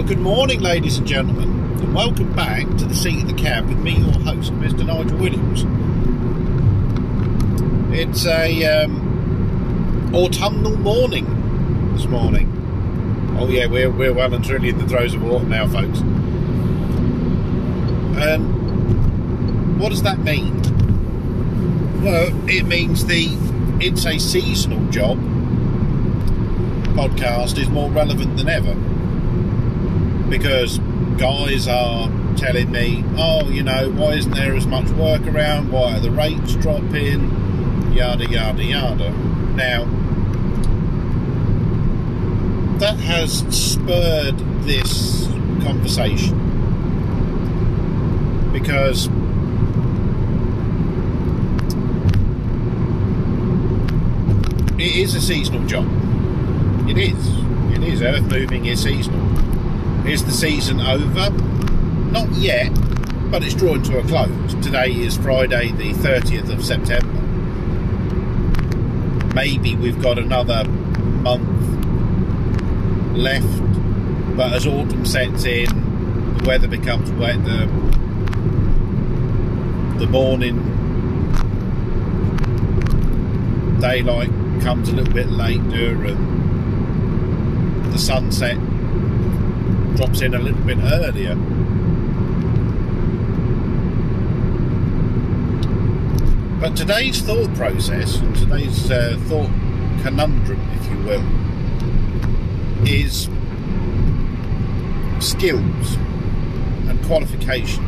Well, good morning, ladies and gentlemen, and welcome back to the seat of the cab with me, your host, Mr. Nigel Williams. It's a um, autumnal morning this morning. Oh yeah, we're we're well and truly in the throes of autumn now, folks. Um, what does that mean? Well, it means the it's a seasonal job podcast is more relevant than ever because guys are telling me, oh, you know, why isn't there as much work around? Why are the rates dropping? Yada, yada, yada. Now, that has spurred this conversation because it is a seasonal job. It is. It is. Earth moving is seasonal. Is the season over? Not yet, but it's drawing to a close. Today is Friday, the 30th of September. Maybe we've got another month left, but as autumn sets in, the weather becomes wet, the, the morning daylight comes a little bit later, and the sunset drops in a little bit earlier. But today's thought process and today's uh, thought conundrum, if you will, is skills and qualifications.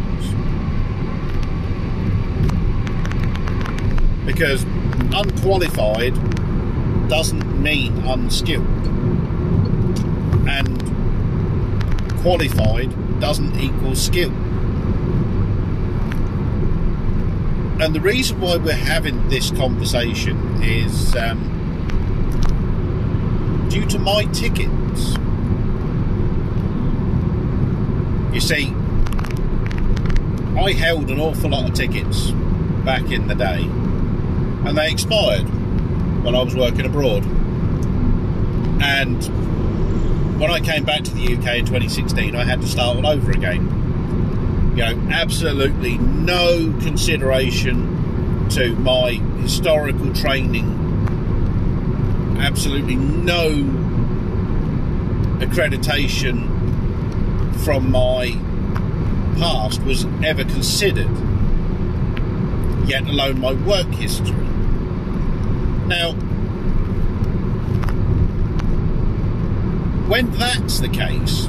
Because unqualified doesn't mean unskilled. And qualified doesn't equal skill. And the reason why we're having this conversation is um, due to my tickets. You see, I held an awful lot of tickets back in the day, and they expired when I was working abroad. And when I came back to the UK in 2016, I had to start all over again. You know, absolutely no consideration to my historical training, absolutely no accreditation from my past was ever considered, yet alone my work history. Now, when that's the case,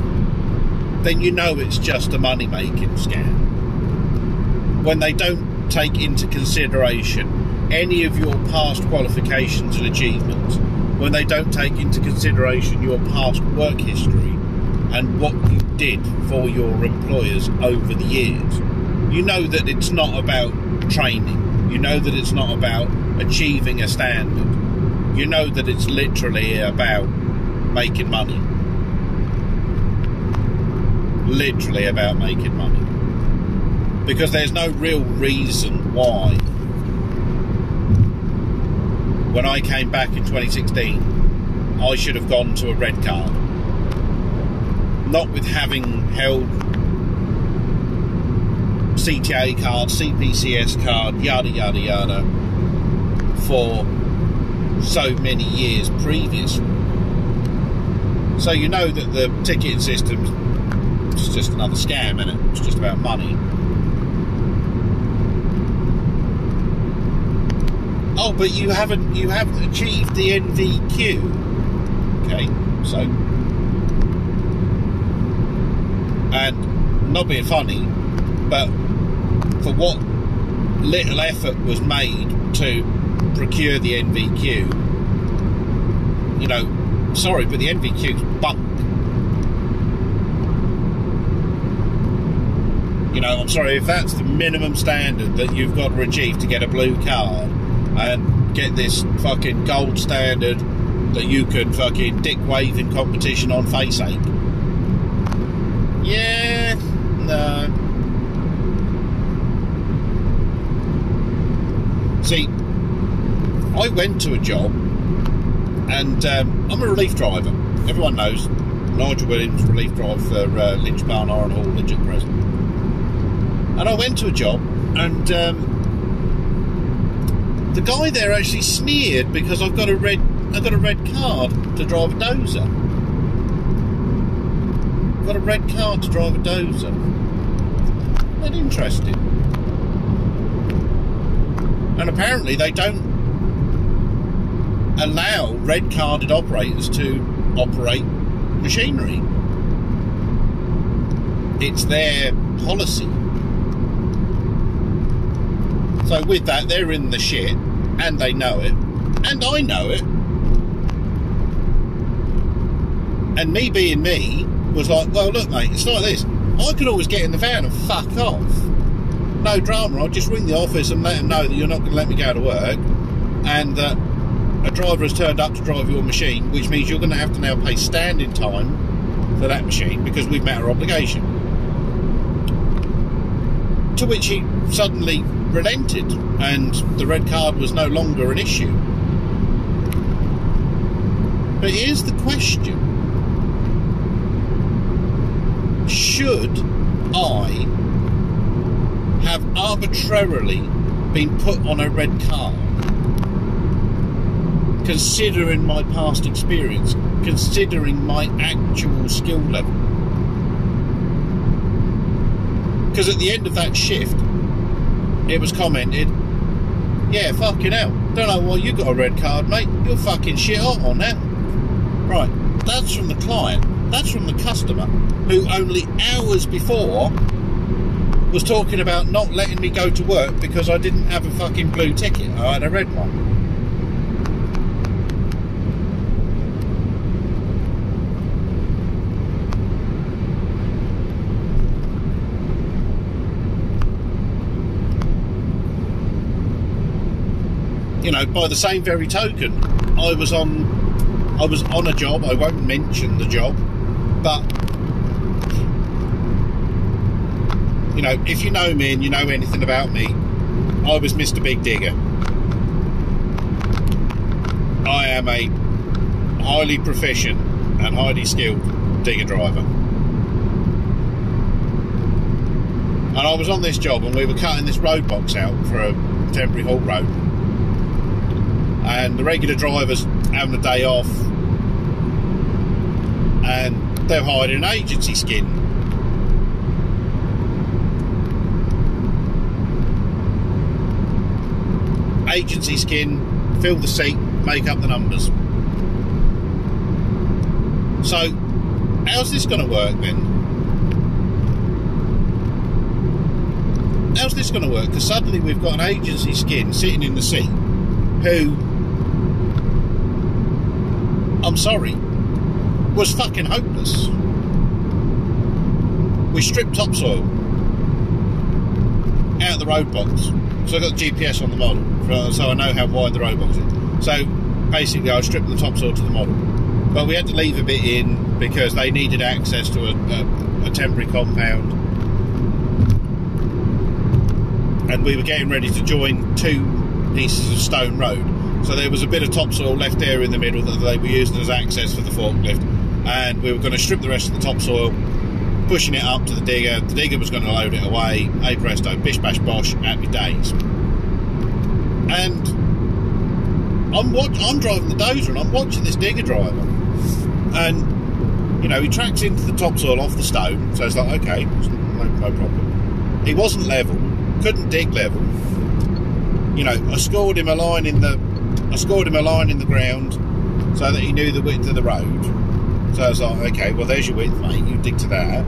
then you know it's just a money making scam. When they don't take into consideration any of your past qualifications and achievements, when they don't take into consideration your past work history and what you did for your employers over the years, you know that it's not about training, you know that it's not about achieving a standard, you know that it's literally about making money literally about making money. Because there's no real reason why, when I came back in 2016, I should have gone to a red card. Not with having held CTA card, CPCS card, yada yada yada, for so many years previously. So you know that the ticketing system's it's just another scam, and it? It's just about money. Oh, but you haven't you haven't achieved the NVQ. Okay, so and not being funny, but for what little effort was made to procure the NVQ, you know, sorry, but the NVQ's bunk. You know, I'm sorry, if that's the minimum standard that you've got to achieve to get a blue card and get this fucking gold standard that you can fucking dick wave in competition on face ache. Yeah, no. See, I went to a job and um, I'm a relief driver. Everyone knows Nigel Williams, relief driver for uh, Lynch Barn Iron Hall, Lynch at present. And I went to a job, and um, the guy there actually sneered because I've got a red, I've got a red card to drive a dozer. I've got a red card to drive a dozer. That interesting. And apparently they don't allow red carded operators to operate machinery. It's their policy. So with that, they're in the shit, and they know it, and I know it. And me being me was like, well, look, mate, it's like this. I could always get in the van and fuck off. No drama. I'll just ring the office and let them know that you're not going to let me go to work, and that a driver has turned up to drive your machine, which means you're going to have to now pay standing time for that machine because we've met our obligation. To which he suddenly relented, and the red card was no longer an issue. But here's the question Should I have arbitrarily been put on a red card? Considering my past experience, considering my actual skill level. Because at the end of that shift, it was commented, yeah, fucking hell, don't know why you got a red card, mate. You're fucking shit hot on that. Right, that's from the client, that's from the customer, who only hours before was talking about not letting me go to work because I didn't have a fucking blue ticket. I had a red one. You know, by the same very token, I was on, I was on a job. I won't mention the job, but you know, if you know me and you know anything about me, I was Mr. Big Digger. I am a highly proficient and highly skilled digger driver. And I was on this job and we were cutting this road box out for a temporary haul road and the regular drivers having a day off and they've hired an agency skin. Agency skin, fill the seat, make up the numbers. So, how's this going to work then? How's this going to work? Because suddenly we've got an agency skin sitting in the seat who I'm sorry, was fucking hopeless. We stripped topsoil out of the road box. So I got the GPS on the model, so I know how wide the road box is. So basically, I stripped the topsoil to the model. But we had to leave a bit in because they needed access to a, a, a temporary compound. And we were getting ready to join two pieces of stone road. So there was a bit of topsoil left there in the middle that they were using as access for the forklift. And we were going to strip the rest of the topsoil, pushing it up to the digger. The digger was going to load it away. A presto, bish bash bosh, happy days. And I'm watch- I'm driving the dozer and I'm watching this digger driver. And, you know, he tracks into the topsoil off the stone. So it's like, okay, no, no problem. He wasn't level, couldn't dig level. You know, I scored him a line in the I scored him a line in the ground so that he knew the width of the road. So I was like, okay, well, there's your width, mate. You dig to that.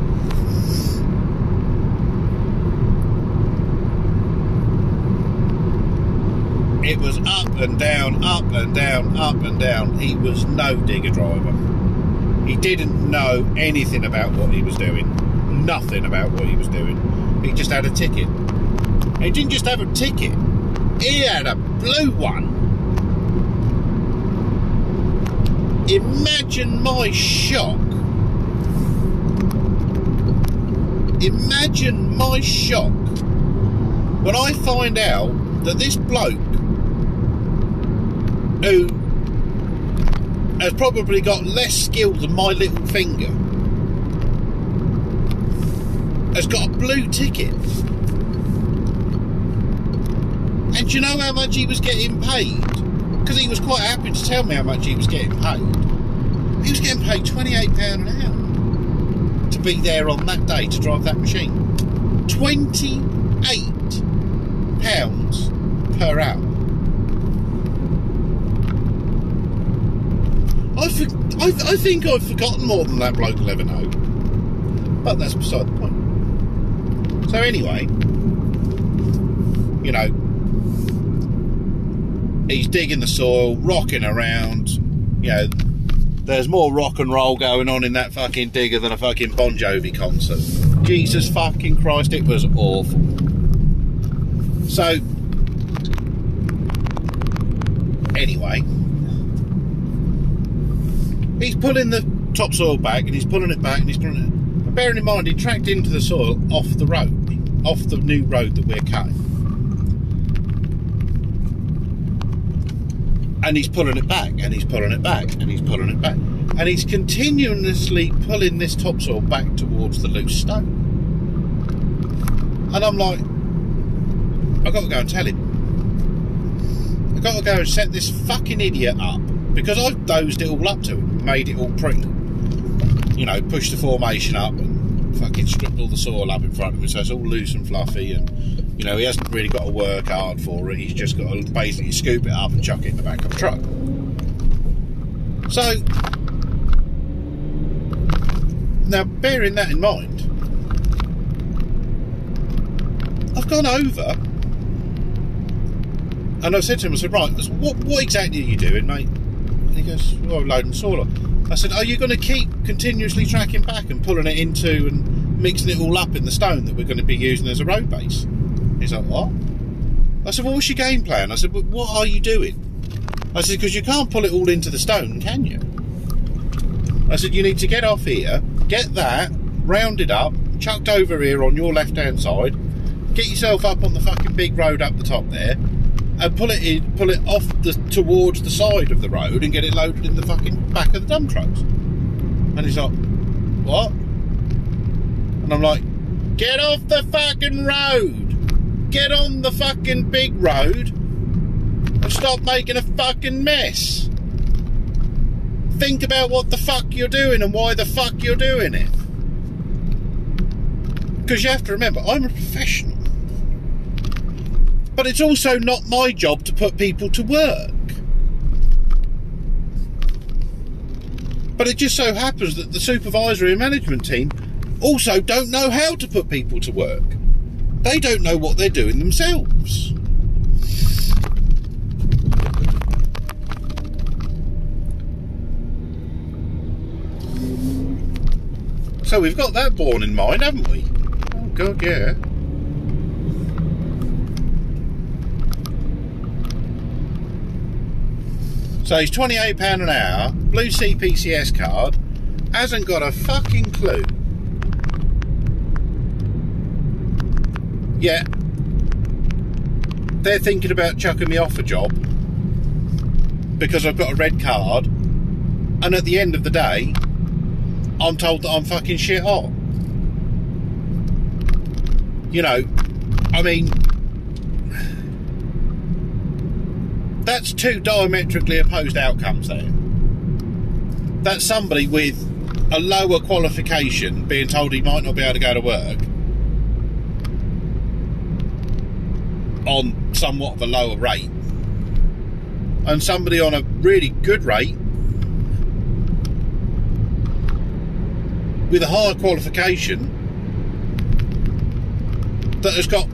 It was up and down, up and down, up and down. He was no digger driver. He didn't know anything about what he was doing. Nothing about what he was doing. He just had a ticket. He didn't just have a ticket, he had a blue one Imagine my shock. Imagine my shock when I find out that this bloke who has probably got less skill than my little finger has got a blue ticket. And do you know how much he was getting paid? Because he was quite happy to tell me how much he was getting paid. He was getting paid £28 an hour to be there on that day to drive that machine. £28 per hour. I, for, I, I think I've forgotten more than that bloke will ever know. But that's beside the point. So anyway, you know, he's digging the soil, rocking around. You know, there's more rock and roll going on in that fucking digger than a fucking Bon Jovi concert. Jesus fucking Christ, it was awful. So, anyway, he's pulling the topsoil back and he's pulling it back and he's pulling it. But bearing in mind, he tracked into the soil off the road, off the new road that we're cutting. And he's pulling it back and he's pulling it back and he's pulling it back. And he's continuously pulling this topsoil back towards the loose stone. And I'm like, I've got to go and tell him. I've got to go and set this fucking idiot up because I've dozed it all up to him, made it all pretty. You know, pushed the formation up and fucking stripped all the soil up in front of him so it's all loose and fluffy and you know, he hasn't really got to work hard for it. He's just got to basically scoop it up and chuck it in the back of the truck. So, now bearing that in mind, I've gone over and I said to him, I said, right, what, what exactly are you doing, mate? And he goes, well, I'm loading soil. I said, are you going to keep continuously tracking back and pulling it into and mixing it all up in the stone that we're going to be using as a road base? He's like, what? I said, well, what's your game plan? I said, what are you doing? I said, because you can't pull it all into the stone, can you? I said, you need to get off here, get that, rounded up, chucked over here on your left-hand side, get yourself up on the fucking big road up the top there, and pull it in, pull it off the towards the side of the road and get it loaded in the fucking back of the dump trucks. And he's like, what? And I'm like, get off the fucking road! Get on the fucking big road and stop making a fucking mess. Think about what the fuck you're doing and why the fuck you're doing it. Because you have to remember, I'm a professional. But it's also not my job to put people to work. But it just so happens that the supervisory and management team also don't know how to put people to work. They don't know what they're doing themselves. So we've got that born in mind, haven't we? Oh, God, yeah. So he's £28 an hour, blue CPCS card, hasn't got a fucking clue. Yet, they're thinking about chucking me off a job because I've got a red card, and at the end of the day, I'm told that I'm fucking shit hot. You know, I mean, that's two diametrically opposed outcomes there. That's somebody with a lower qualification being told he might not be able to go to work on somewhat of a lower rate, and somebody on a really good rate with a higher qualification that has got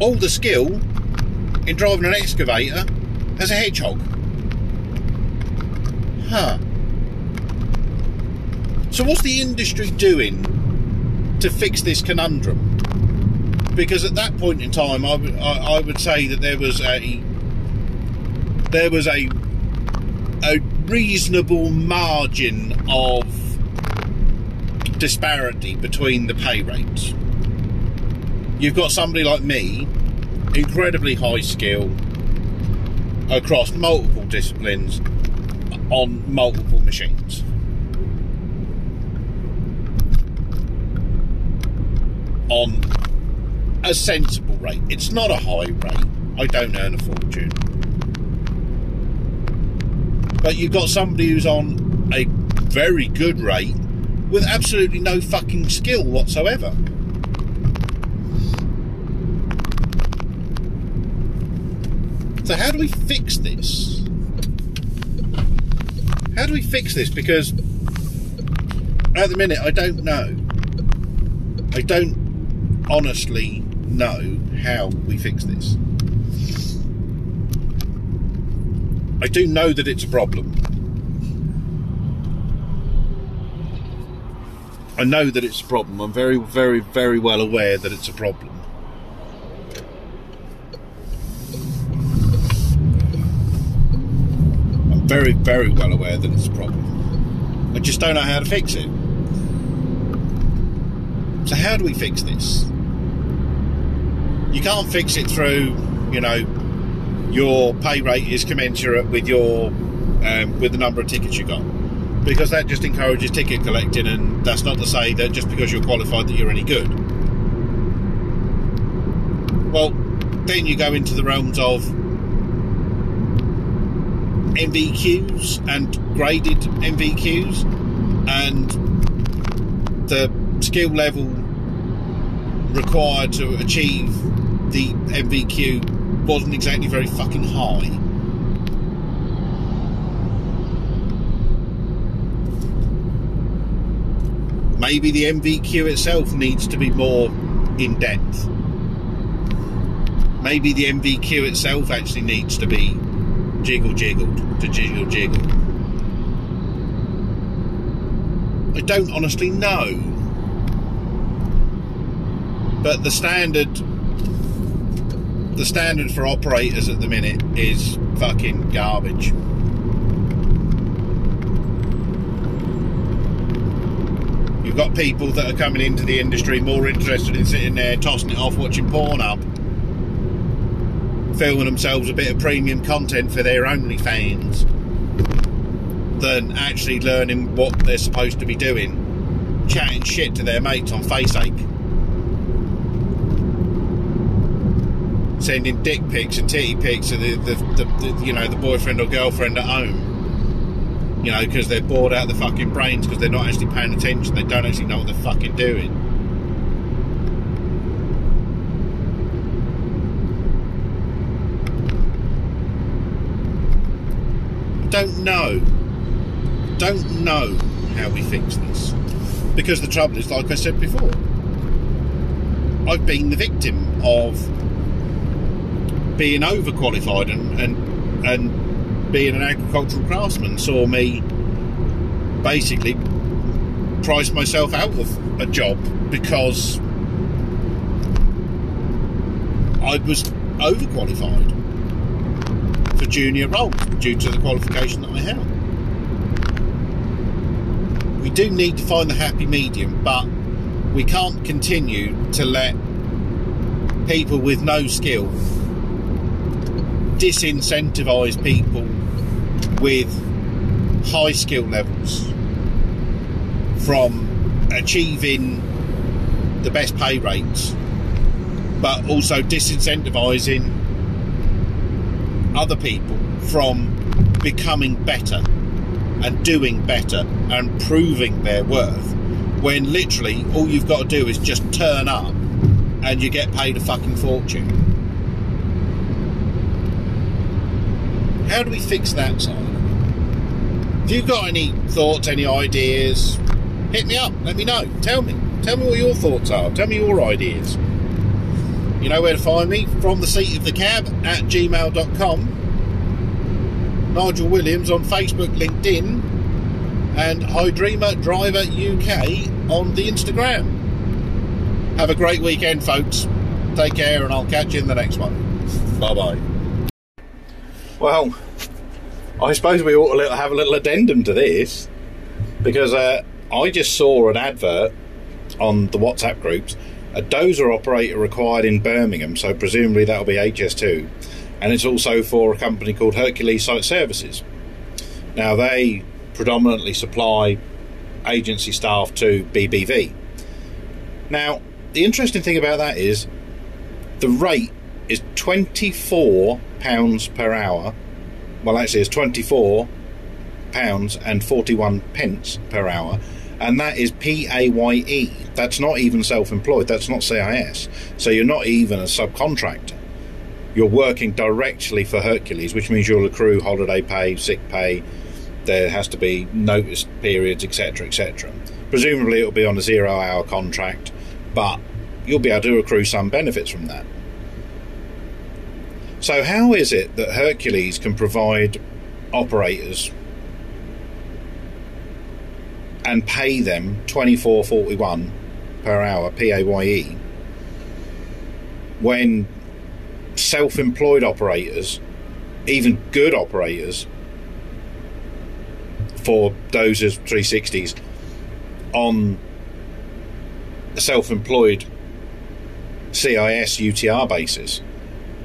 all the skill in driving an excavator as a hedgehog. Huh. So, what's the industry doing to fix this conundrum? Because at that point in time, I, would say that there was a there was a a reasonable margin of disparity between the pay rates. You've got somebody like me, incredibly high skill across multiple disciplines on multiple machines. on a sensible rate. It's not a high rate. I don't earn a fortune. But you've got somebody who's on a very good rate with absolutely no fucking skill whatsoever. So, how do we fix this? How do we fix this? Because at the minute, I don't know. I don't honestly know how we fix this. I do know that it's a problem. I know that it's a problem. I'm very, very, very well aware that it's a problem. I'm very, very well aware that it's a problem. I just don't know how to fix it. So, how do we fix this? You can't fix it through, you know, your pay rate is commensurate with your um, with the number of tickets you got. Because that just encourages ticket collecting and that's not to say that just because you're qualified that you're any good. Well then you go into the realms of NVQs and graded NVQs and the skill level required to achieve the NVQ wasn't exactly very fucking high. Maybe the NVQ itself needs to be more in depth. Maybe the NVQ itself actually needs to be jiggle jiggled to jiggle jiggle. I don't honestly know. But the standard the standard for operators at the minute is fucking garbage. You've got people that are coming into the industry more interested in sitting there tossing it off watching porn up, filming themselves a bit of premium content for their OnlyFans, than actually learning what they're supposed to be doing, chatting shit to their mates on FaceAche. Sending dick pics and titty pics to the, the, the, the you know the boyfriend or girlfriend at home. You know, because they're bored out of the fucking brains because they're not actually paying attention. They don't actually know what they're fucking doing. Don't know. Don't know how we fix this. Because the trouble is, like I said before, I've been the victim of being overqualified and and and being an agricultural craftsman saw me basically price myself out of a job because I was overqualified for junior roles due to the qualification that I have. We do need to find the happy medium, but we can't continue to let people with no skill disincentivize people with high skill levels from achieving the best pay rates, but also disincentivizing other people from becoming better and doing better and proving their worth when literally all you've got to do is just turn up and you get paid a fucking fortune. How do we fix that side? If you've got any thoughts, any ideas, hit me up. Let me know. Tell me. Tell me what your thoughts are. Tell me your ideas. You know where to find me from the seat of the cab at gmail.com. Nigel Williams on Facebook, LinkedIn, and High Driver UK on the Instagram. Have a great weekend, folks. Take care, and I'll catch you in the next one. Bye bye. Well, I suppose we ought to have a little addendum to this because uh, I just saw an advert on the WhatsApp groups. A dozer operator required in Birmingham, so presumably that'll be HS2, and it's also for a company called Hercules Site Services. Now they predominantly supply agency staff to BBV. Now, the interesting thing about that is the rate is £24 per hour. Well, actually, it's 24 pounds and 41 pence per hour, and that is PAYE. That's not even self employed, that's not CIS. So you're not even a subcontractor. You're working directly for Hercules, which means you'll accrue holiday pay, sick pay, there has to be notice periods, etc., etc. Presumably, it'll be on a zero hour contract, but you'll be able to accrue some benefits from that. So, how is it that Hercules can provide operators and pay them twenty four forty one per hour PAYE when self employed operators, even good operators for dozers 360s on self employed CIS UTR basis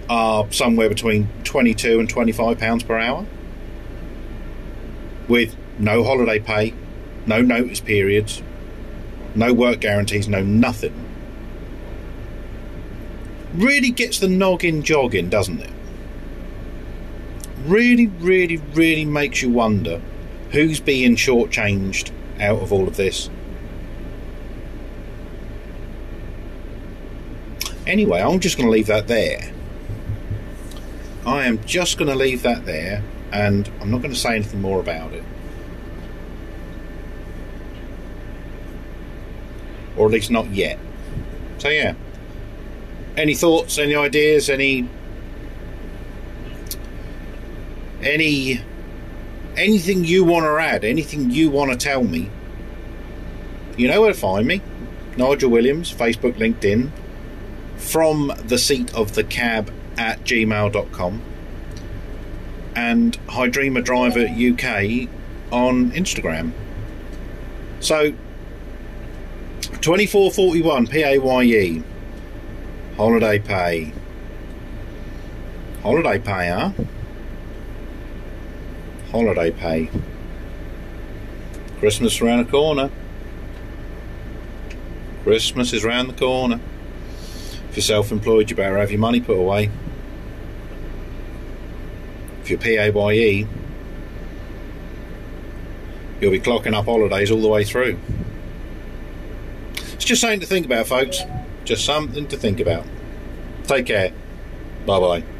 are somewhere between 22 and 25 pounds per hour with no holiday pay, no notice periods, no work guarantees, no nothing. Really gets the noggin jogging, doesn't it? Really, really, really makes you wonder who's being shortchanged out of all of this. Anyway, I'm just going to leave that there. I am just going to leave that there and I'm not going to say anything more about it. Or at least not yet. So, yeah. Any thoughts, any ideas, any. Any. Anything you want to add, anything you want to tell me, you know where to find me. Nigel Williams, Facebook, LinkedIn, from the seat of the cab at gmail.com and Hydrema Driver UK on Instagram. So 2441 PAYE holiday pay. Holiday pay, huh? Holiday pay. Christmas around the corner. Christmas is round the corner. If you're self employed, you better have your money put away. If you're PAYE, you'll be clocking up holidays all the way through. It's just something to think about, folks. Just something to think about. Take care. Bye bye.